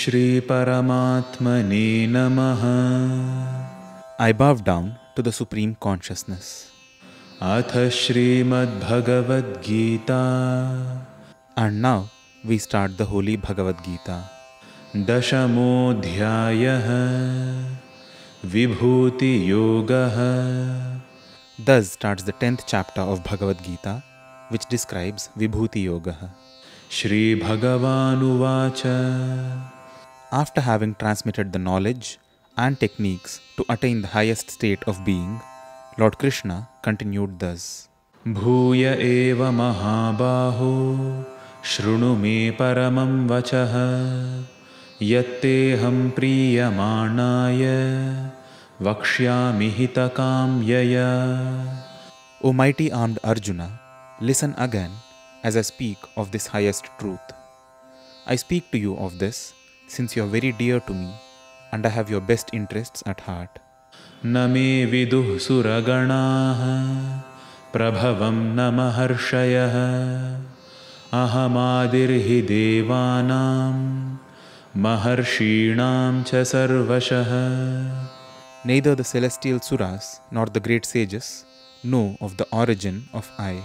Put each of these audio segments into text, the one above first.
श्रीपरमात्मने नमः I bow down to the Supreme Consciousness. अथ Shrimad Bhagavad Gita And now we start the Holy Bhagavad Gita. दशमोऽध्यायः विभूतियोगः Thus starts the 10th chapter of Bhagavad Gita, which describes Vibhuti Yoga. श्रीभगवानुवाच After having transmitted the knowledge and techniques to attain the highest state of being, Lord Krishna continued thus भूय एव महाबाहो शृणु मे परमं वचः यत्तेऽहं प्रीयमाणाय वक्ष्यामि हितकाम्यया O mighty armed Arjuna, listen again as I speak of this highest truth. I speak to you of this since you are very dear to me and I have your best interests at heart. न मे विदुः सुरगणाः प्रभवं न महर्षयः अहमादिर्हि देवानां महर्षीणां च सर्वशः Neither the celestial Suras nor the great sages know of the origin of I.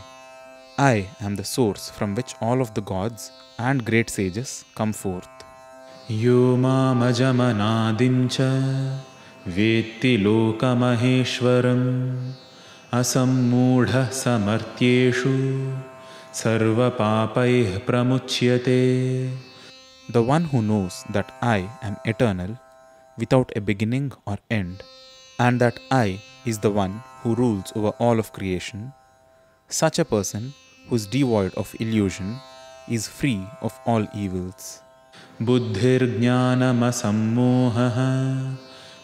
I am the source from which all of the gods and great sages come forth. यो मामजमनादिं च वेत्ति लोकमहेश्वरम् असम्मूढः समर्थ्येषु सर्वपापैः प्रमुच्यते one who knows that I am eternal, without a beginning or end, and that I is the one who rules over all of creation, such a person who is devoid of illusion is free of all evils. बुद्धिर्ज्ञानमसम्मोहः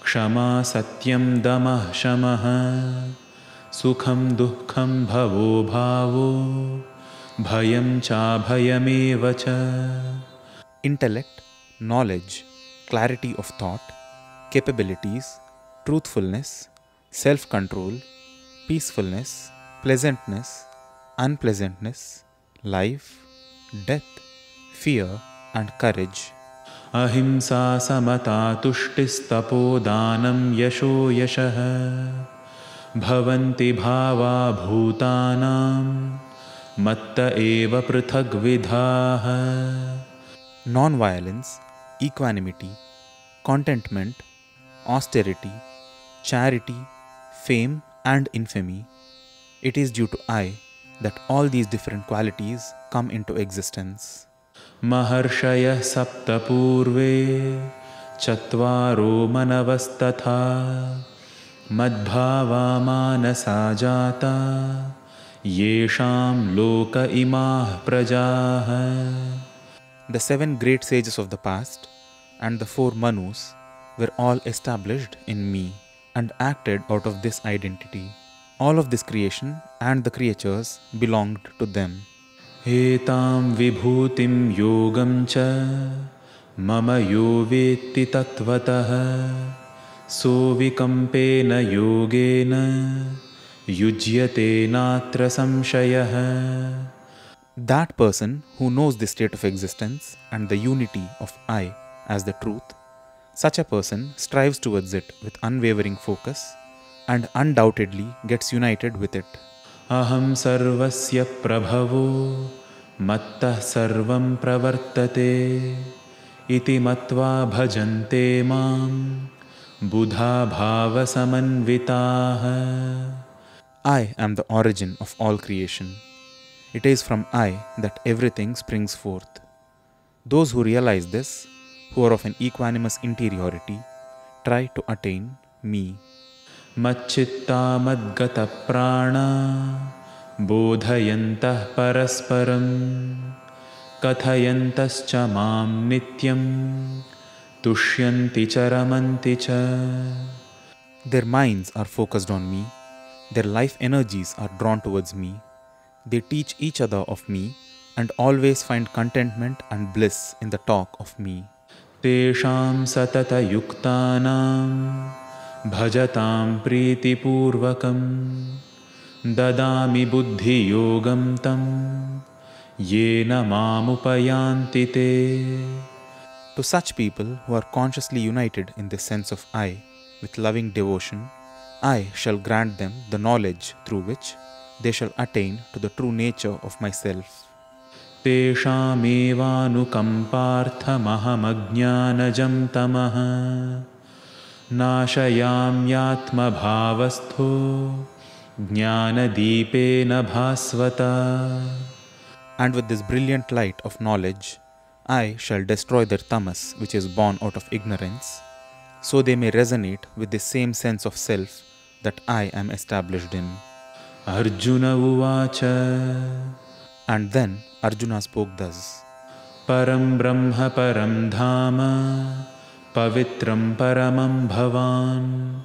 क्षमा सत्यं दमः शमः सुखं दुःखं भवो भावो भयं चाभयमेव च। Intellect, knowledge, clarity of thought, capabilities, truthfulness, self control, peacefulness, pleasantness, unpleasantness, life, death, fear, and courage. अहिंसा समता तुष्टिस्तपोदानं यशो यशः भवन्ति भावा भूतानां मत्त एव पृथग्विधाः Non-violence, equanimity, contentment, austerity, charity, fame, and infamy. It is due to I that all these different qualities come into existence. महर्षयः सप्त पूर्वे चत्वारो मनवस्तथा मद्भावा मानसा जाता येषां लोक इमाः प्रजाः The seven great sages of the past and the four Manus were all established in me and acted out of this identity. All of this creation and the creatures belonged to them. एतां विभूतिं योगं च मम यो वेत्ति तत्त्वतः सोऽविकम्पेन योगेन युज्यते नात्र संशयः That person who knows the state of existence and the unity of I as the truth, such a person strives towards it with unwavering focus and undoubtedly gets united with it. अहं सर्वस्य प्रभवो मत्तः सर्वं प्रवर्तते इति मत्वा भजन्ते मां बुधा भावसमन्विताः I am the origin of all creation. It is from I that everything springs forth. Those who realize this, who are of an equanimous interiority, try to attain me. मच्चित्ता मद्गतप्राणा बोधयन्तः परस्परं कथयन्तश्च मां नित्यं तुष्यन्ति च रमन्ति च Their minds are focused on me, their life energies are drawn towards me. They teach each other of me and always find contentment and bliss in the talk of me. तेषां सततयुक्तानां भजतां प्रीतिपूर्वकं ददामि बुद्धियोगं तं येन मामुपयान्ति ते To such people who are consciously united in this sense of I with loving devotion, I shall grant them the knowledge through which they shall attain to the true nature of myself. तेषामेवानुकम्पार्थमहमज्ञानजं तमः नाशयाम्यात्मभावस्थो ज्ञानदीपेन भास्वता। And with this brilliant light of knowledge, I shall destroy their tamas, which is born out of ignorance, so they may resonate with the same sense of self that I am established in. Arjuna उवाच And then Arjuna spoke thus. परं ब्रह्म परं धाम पवित्रं परमं भवान्।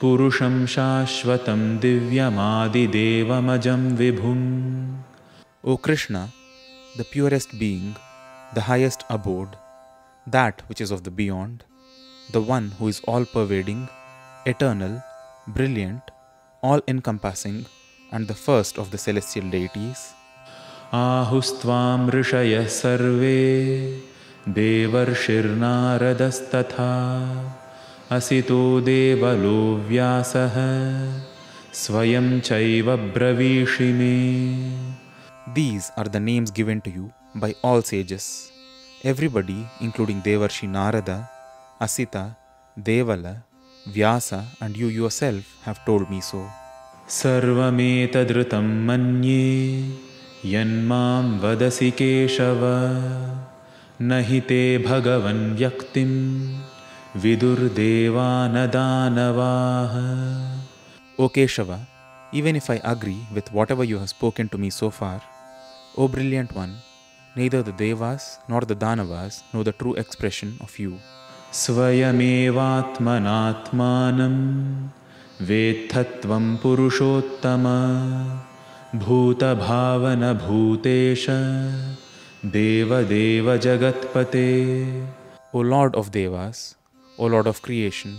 पुरुषं शाश्वतं दिव्यमादिदेवमजं विभुम् O Krishna, the purest being, the highest abode, that which is of the beyond, the one who is all pervading, eternal, brilliant, all encompassing, and the first of the celestial deities. आहुस्त्वां ऋषयः सर्वे देवर्षिर्नारदस्तथा असितो देवलो व्यासः स्वयं चैव ब्रवीषि मे These are the names given to you by all sages. Everybody, including Devarshi Narada, Asita, Devala, Vyasa, and you yourself, have told me so. सर्वमेतदृतं मन्ये यन्मां वदसि केशव न हि ते भगवन् व्यक्तिं विदुर्देवानदानवाः O Keshava, even if I agree with whatever you have spoken to me so far, O brilliant one, neither the Devas nor the Danavas know the true expression of you. स्वयमेवात्मनात्मानं वेत्थत्वं पुरुषोत्तम भूतभावनभूतेश देवदेव जगत्पते O Lord of Devas, O Lord of creation,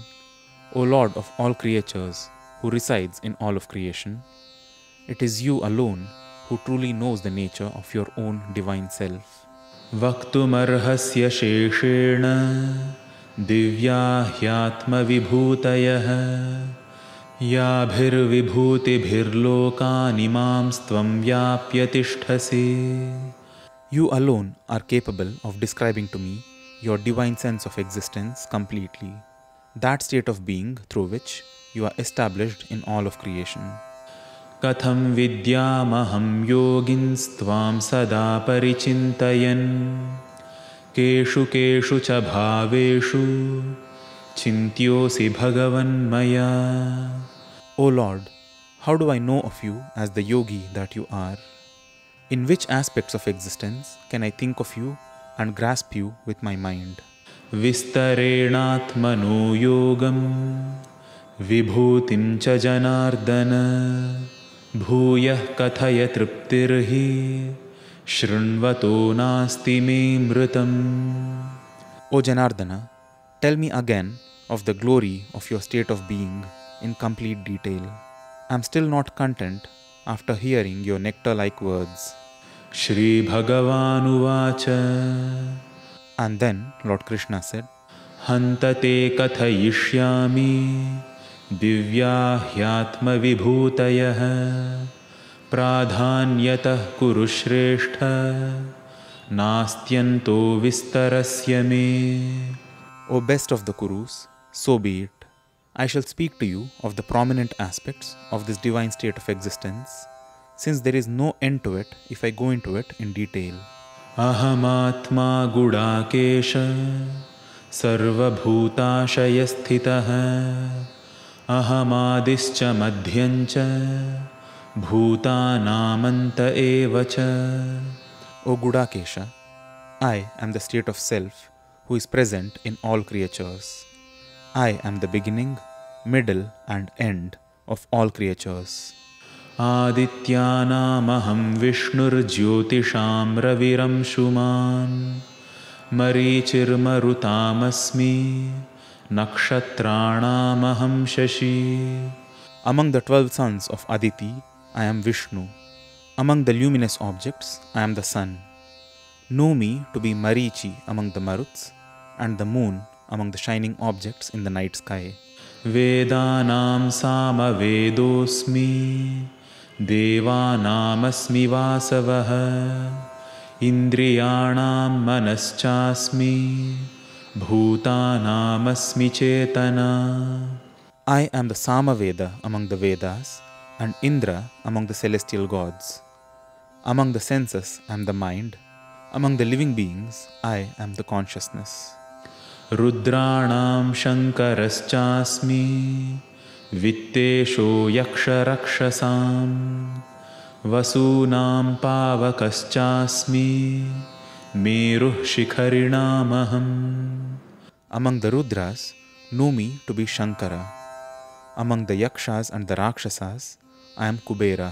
O Lord of all creatures who resides in all of creation, it is you alone who truly knows the nature of your own divine self. वक्तुमर्हस्य शेषेण दिव्या ह्यात्मविभूतयः याभिर्विभूतिभिर्लोकानिमांस्त्वं व्याप्य तिष्ठसि You alone are capable of describing to me your divine sense of existence completely, that state of being through which you are established in all of creation. कथं विद्यामहं योगिन्स्त्वां सदा परिचिन्तयन् केषु केषु च भावेषु चिन्त्योऽसि भगवन्मया O Lord, how do I know of you as the yogi that you are? In which aspects of existence can I think of you and grasp you with my mind? विस्तरेणात्मनो योगं विभूतिं च जनार्दन भूयः कथय तृप्तिर्हि शृण्वतो नास्ति मे मृतम् O Janardana, tell me again of the glory of your state of being in complete detail. I am still not content after hearing your nectar like words. श्रीभगवानुवाच And then Lord Krishna said, हन्त ते कथयिष्यामि दिव्या ह्यात्मविभूतयः प्राधान्यतः कुरु श्रेष्ठ नास्त्यन्तो विस्तरस्य मे O best of the Kurus, so be it. I shall speak to you of the prominent aspects of this divine state of existence, since there is no end to it if I go into it in detail. अहमात्मा गुडाकेश सर्वभूताशयस्थितः अहमादिश्च मध्यञ्च भूतानामन्त एव च O Gudakesha, I am the state of self who is present in all creatures. I am the beginning, middle, and end of all creatures. आदित्यानामहं विष्णुर्ज्योतिषां रविरंशुमान् मरीचिर्मरुतामस्मि नक्षत्राणामहं शशि Among the twelve sons of Aditi, I am Vishnu. Among the luminous objects, I am the sun. Know me to be Marichi among the Maruts, and the moon among the shining objects in the night sky. वेदानां सामवेदोऽस्मि देवानामस्मि वासवः इन्द्रियाणां मनश्चास्मि भूतानामस्मि चेतना I am the Samaveda among the Vedas, and Indra among the celestial gods. Among the senses, I am the mind. Among the living beings, I am the consciousness. रुद्राणां शङ्करश्चास्मि वित्तेषो यक्षरक्षसां वसूनां पावकश्चास्मि मेरुः शिखरिणामहम् the Rudras, know me to be Shankara. Among the Yakshas and the Rakshasas, I am Kubera.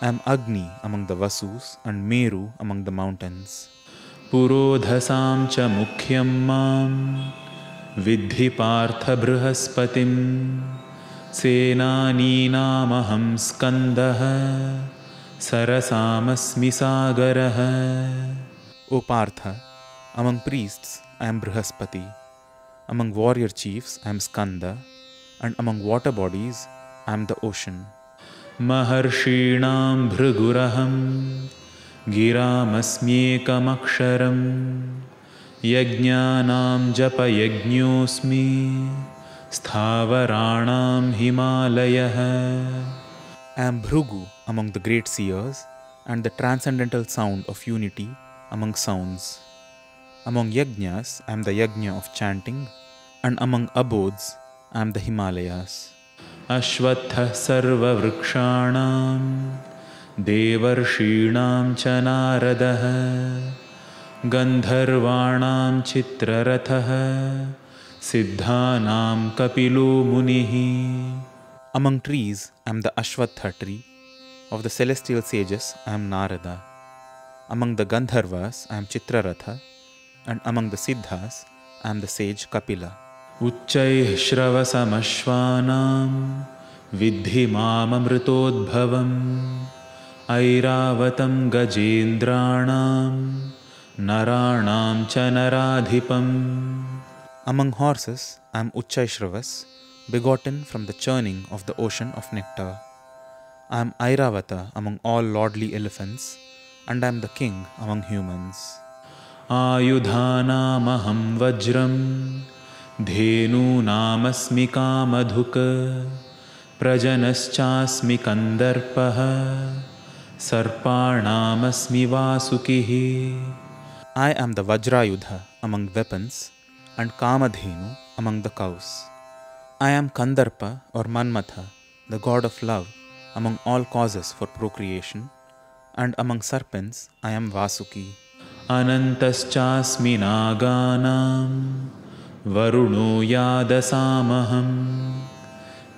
I am Agni among the Vasus and Meru among the mountains. पुरोधसां च मुख्यं मां विद्धि पार्थ बृहस्पतिं सेनानीनामहं स्कन्दः सरसामस्मि सागरः O Partha, among priests I am Brihaspati, among warrior chiefs I am Skanda, and among water bodies I am the ocean. महर्षीणां भृगुरहं गिरामस्म्येकमक्षरं यज्ञानां जपयज्ञोऽस्मि स्थावराणां हिमालयः I am Bhrugu among the great seers and the transcendental sound of unity among sounds. Among yajnas I am the yajna of chanting, and among abodes I am the Himalayas. अश्वत्थः सर्ववृक्षाणां देवर्षीणां च नारदः गन्धर्वाणां चित्ररथः सिद्धानां कपिलो मुनिः Among trees I am the Ashwatha tree, of the celestial sages I am Narada. Among the Gandharvas I am Chitraratha, and among the Siddhas I am the sage Kapila. उच्चैः श्रवसमश्वानां विद्धि माममृतोद्भवम् ऐरावतं गजेन्द्राणां नराणां च नराधिपम् Among horses I am Uchchaishravas, begotten from the churning of the ocean of nectar. I am Airavata among all lordly elephants, and I am the king among humans. आयुधानामहं वज्रं धेनूनामस्मि कामधुक् प्रजनश्चास्मि कन्दर्पः सर्पाणामस्मि वासुकिः I am the Vajrayudha among weapons, and Kamadhenu among the cows. I am Kandarpa or Manmatha, the god of love, among all causes for procreation, and among serpents I am Vasuki. अनन्तश्चास्मि नागानां वरुणो यादसामहं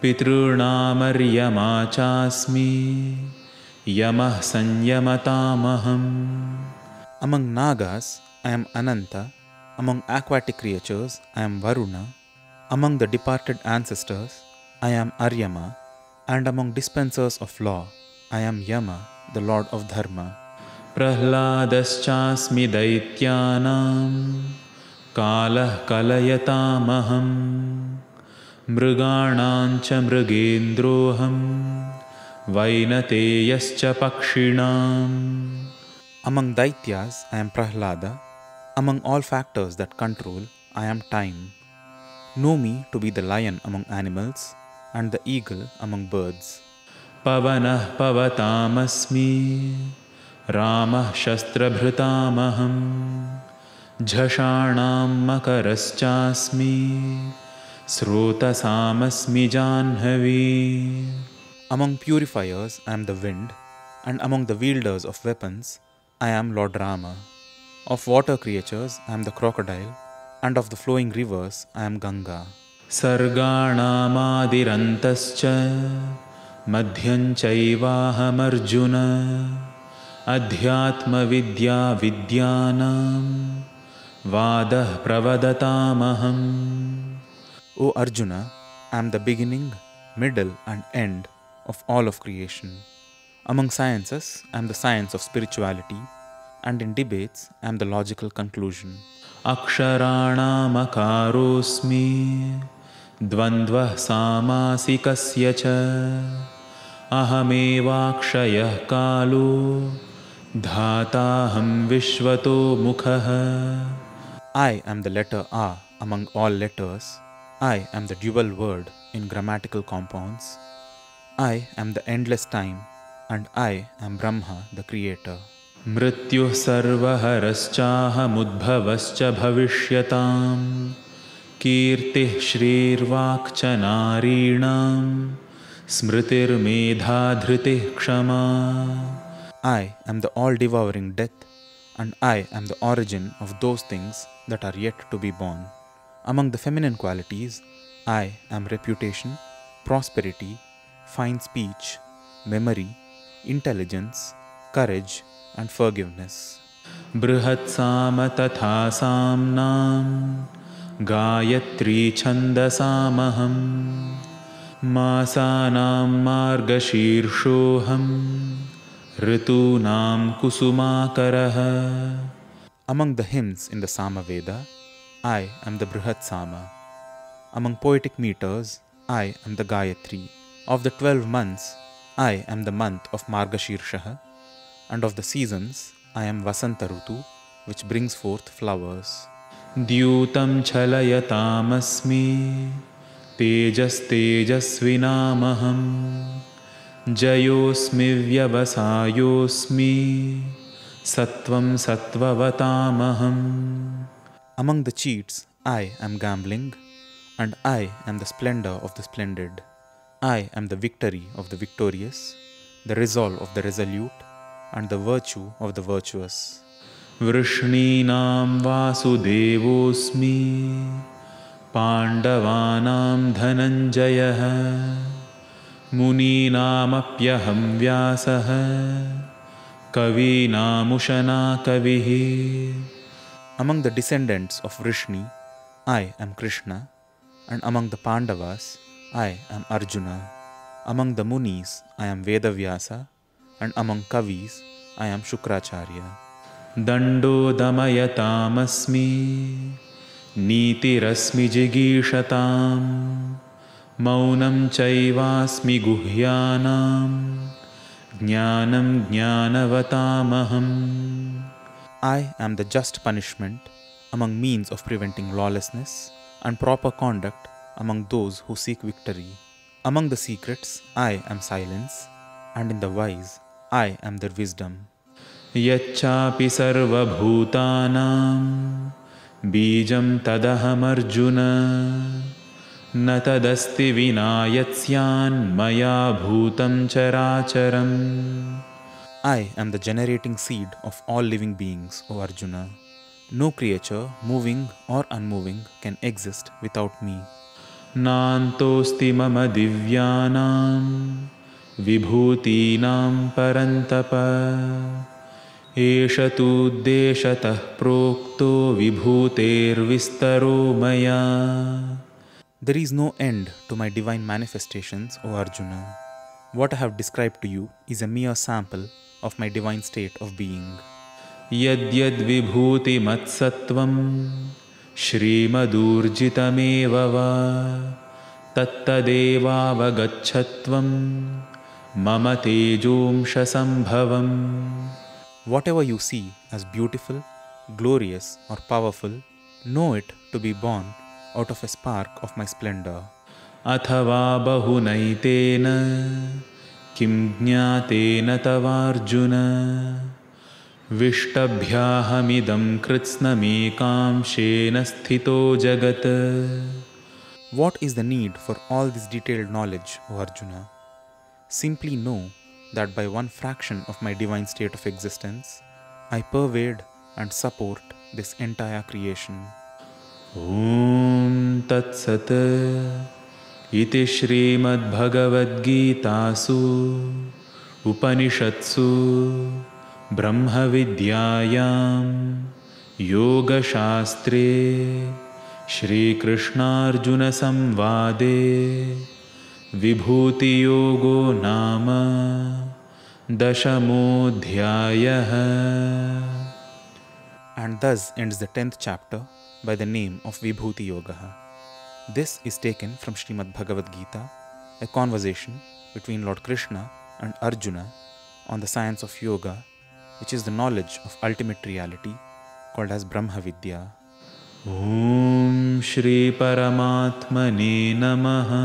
पितॄणामर्यमा चास्मि यमः संयमतामहम् Among Nagas I am Ananta, among aquatic creatures I am Varuna, among the departed ancestors I am Aryama, and among dispensers of law I am Yama, the lord of Dharma. प्रह्लादश्चास्मि दैत्यानां कालः कलयतामहम् मृगाणां च मृगेन्द्रोऽहं वैनतेयश्च पक्षिणाम् Among Daityas, I am Prahlada. Among all factors that control, I am time. Know me to be the lion among animals and the eagle among birds. पवनः पवतामस्मि रामः शस्त्रभृतामहं झषाणां मकरश्चास्मि स्रोतसामस्मि जाह्नवी Among purifiers, I am the wind, and among the wielders of weapons, I am Lord Rama. Of water creatures, I am the crocodile, and of the flowing rivers, I am Ganga. सर्गाणामादिरन्तश्च मध्यं चैवाहमर्जुन अध्यात्मविद्या विद्यानां वादः प्रवदतामहम् O Arjuna, I am the beginning, middle, and end of all of creation. Among sciences, I am the science of spirituality, and in debates, I am the logical conclusion. अक्षराणामकारोऽस्मि द्वन्द्वः सामासिकस्य च अहमेवाक्षयः कालो धाताहं विश्वतो मुखः I am the letter A among all letters. I am the dual word in grammatical compounds. I am the endless time and I am Brahma, the creator. मृत्युः सर्वहरश्चाहमुद्भवश्च भविष्यताम् कीर्तिः श्रीर्वाक् च नारीणां स्मृतिर्मेधा धृतिः क्षमा I am the all devouring death and I am the origin of those things that are yet to be born. Among the feminine qualities, I am reputation, prosperity, fine speech, memory, intelligence, courage, and forgiveness. बृहत्साम तथा साम्नां गायत्री छन्दसामहं मासानां मार्गशीर्षोऽहं ऋतूनां कुसुमाकरः Among the hymns in the Samaveda, I am the Brihat Sama. Among poetic meters, I am the Gayatri. Of the twelve months, I am the month of Margashirshaha, and of the seasons, I am Vasanta Rutu, which brings forth flowers. द्यूतं छलयतामस्मि तेजस्तेजस्विनामहं जयोऽस्मि व्यवसायोऽस्मि सत्त्वं सत्त्ववतामहम् Among the cheats, I am gambling, and I am the splendor of the splendid. I am the victory of the victorious, the resolve of the resolute, and the virtue of the virtuous. वृष्णीनां वासुदेवोऽस्मि पाण्डवानां धनञ्जयः मुनीनामप्यहं व्यासः कवीनामुशना कविः Among the descendants of Vrishni, I am Krishna, and among the Pandavas, I am Arjuna. Among the Munis, I am Vedavyasa, and among Kavis, I am Shukracharya. दण्डो दमयतामस्मि नीतिरस्मि जिगीषताम् मौनं चैवास्मि गुह्यानां ज्ञानं ज्ञानवतामहम् I am the just punishment among means of preventing lawlessness and proper conduct among those who seek victory. Among the secrets, I am silence, and in the wise, I am their wisdom. यच्चापि सर्वभूतानां बीजं तदहमर्जुन न तदस्ति विना यत्स्यान्मया भूतं चराचरम् I am the generating seed of all living beings, O Arjuna. No creature, moving or unmoving, can exist without me. नान्तोऽस्ति मम दिव्यानां विभूतीनां परन्तप एष तूद्देशतः प्रोक्तो विभूतेर्विस्तरो मया There is no end to my divine manifestations, O Arjuna. What I have described to you is a mere sample of my divine state of being. यद्यद्विभूतिमत्सत्त्वं श्रीमदूर्जितमेव वा। तत्तदेवावगच्छत्वं मम तेजोंशसम्भवम्। Whatever you see as beautiful, glorious, or powerful, know it to be born out of a spark of my splendor. अथवा बहुनैतेन किं ज्ञातेन तवार्जुन विष्टभ्याहमिदं कृत्स्नमेकांशेन स्थितो जगत् What is the need for all this detailed knowledge, O Arjuna? Simply know that by one fraction of my divine state of existence, I pervade and support this entire creation. ॐ तत्सत् इति श्रीमद्भगवद्गीतासु उपनिषत्सु ब्रह्मविद्यायां योगशास्त्रे श्रीकृष्णार्जुनसंवादे विभूतियोगो नाम दशमोऽध्यायः the tenth chapter by the name of Vibhuti Yoga. This is taken from Srimad Bhagavad Gita, a conversation between Lord Krishna and Arjuna on the science of yoga, which is the knowledge of ultimate reality called as Brahmavidya. Om Shri Paramatmane Namaha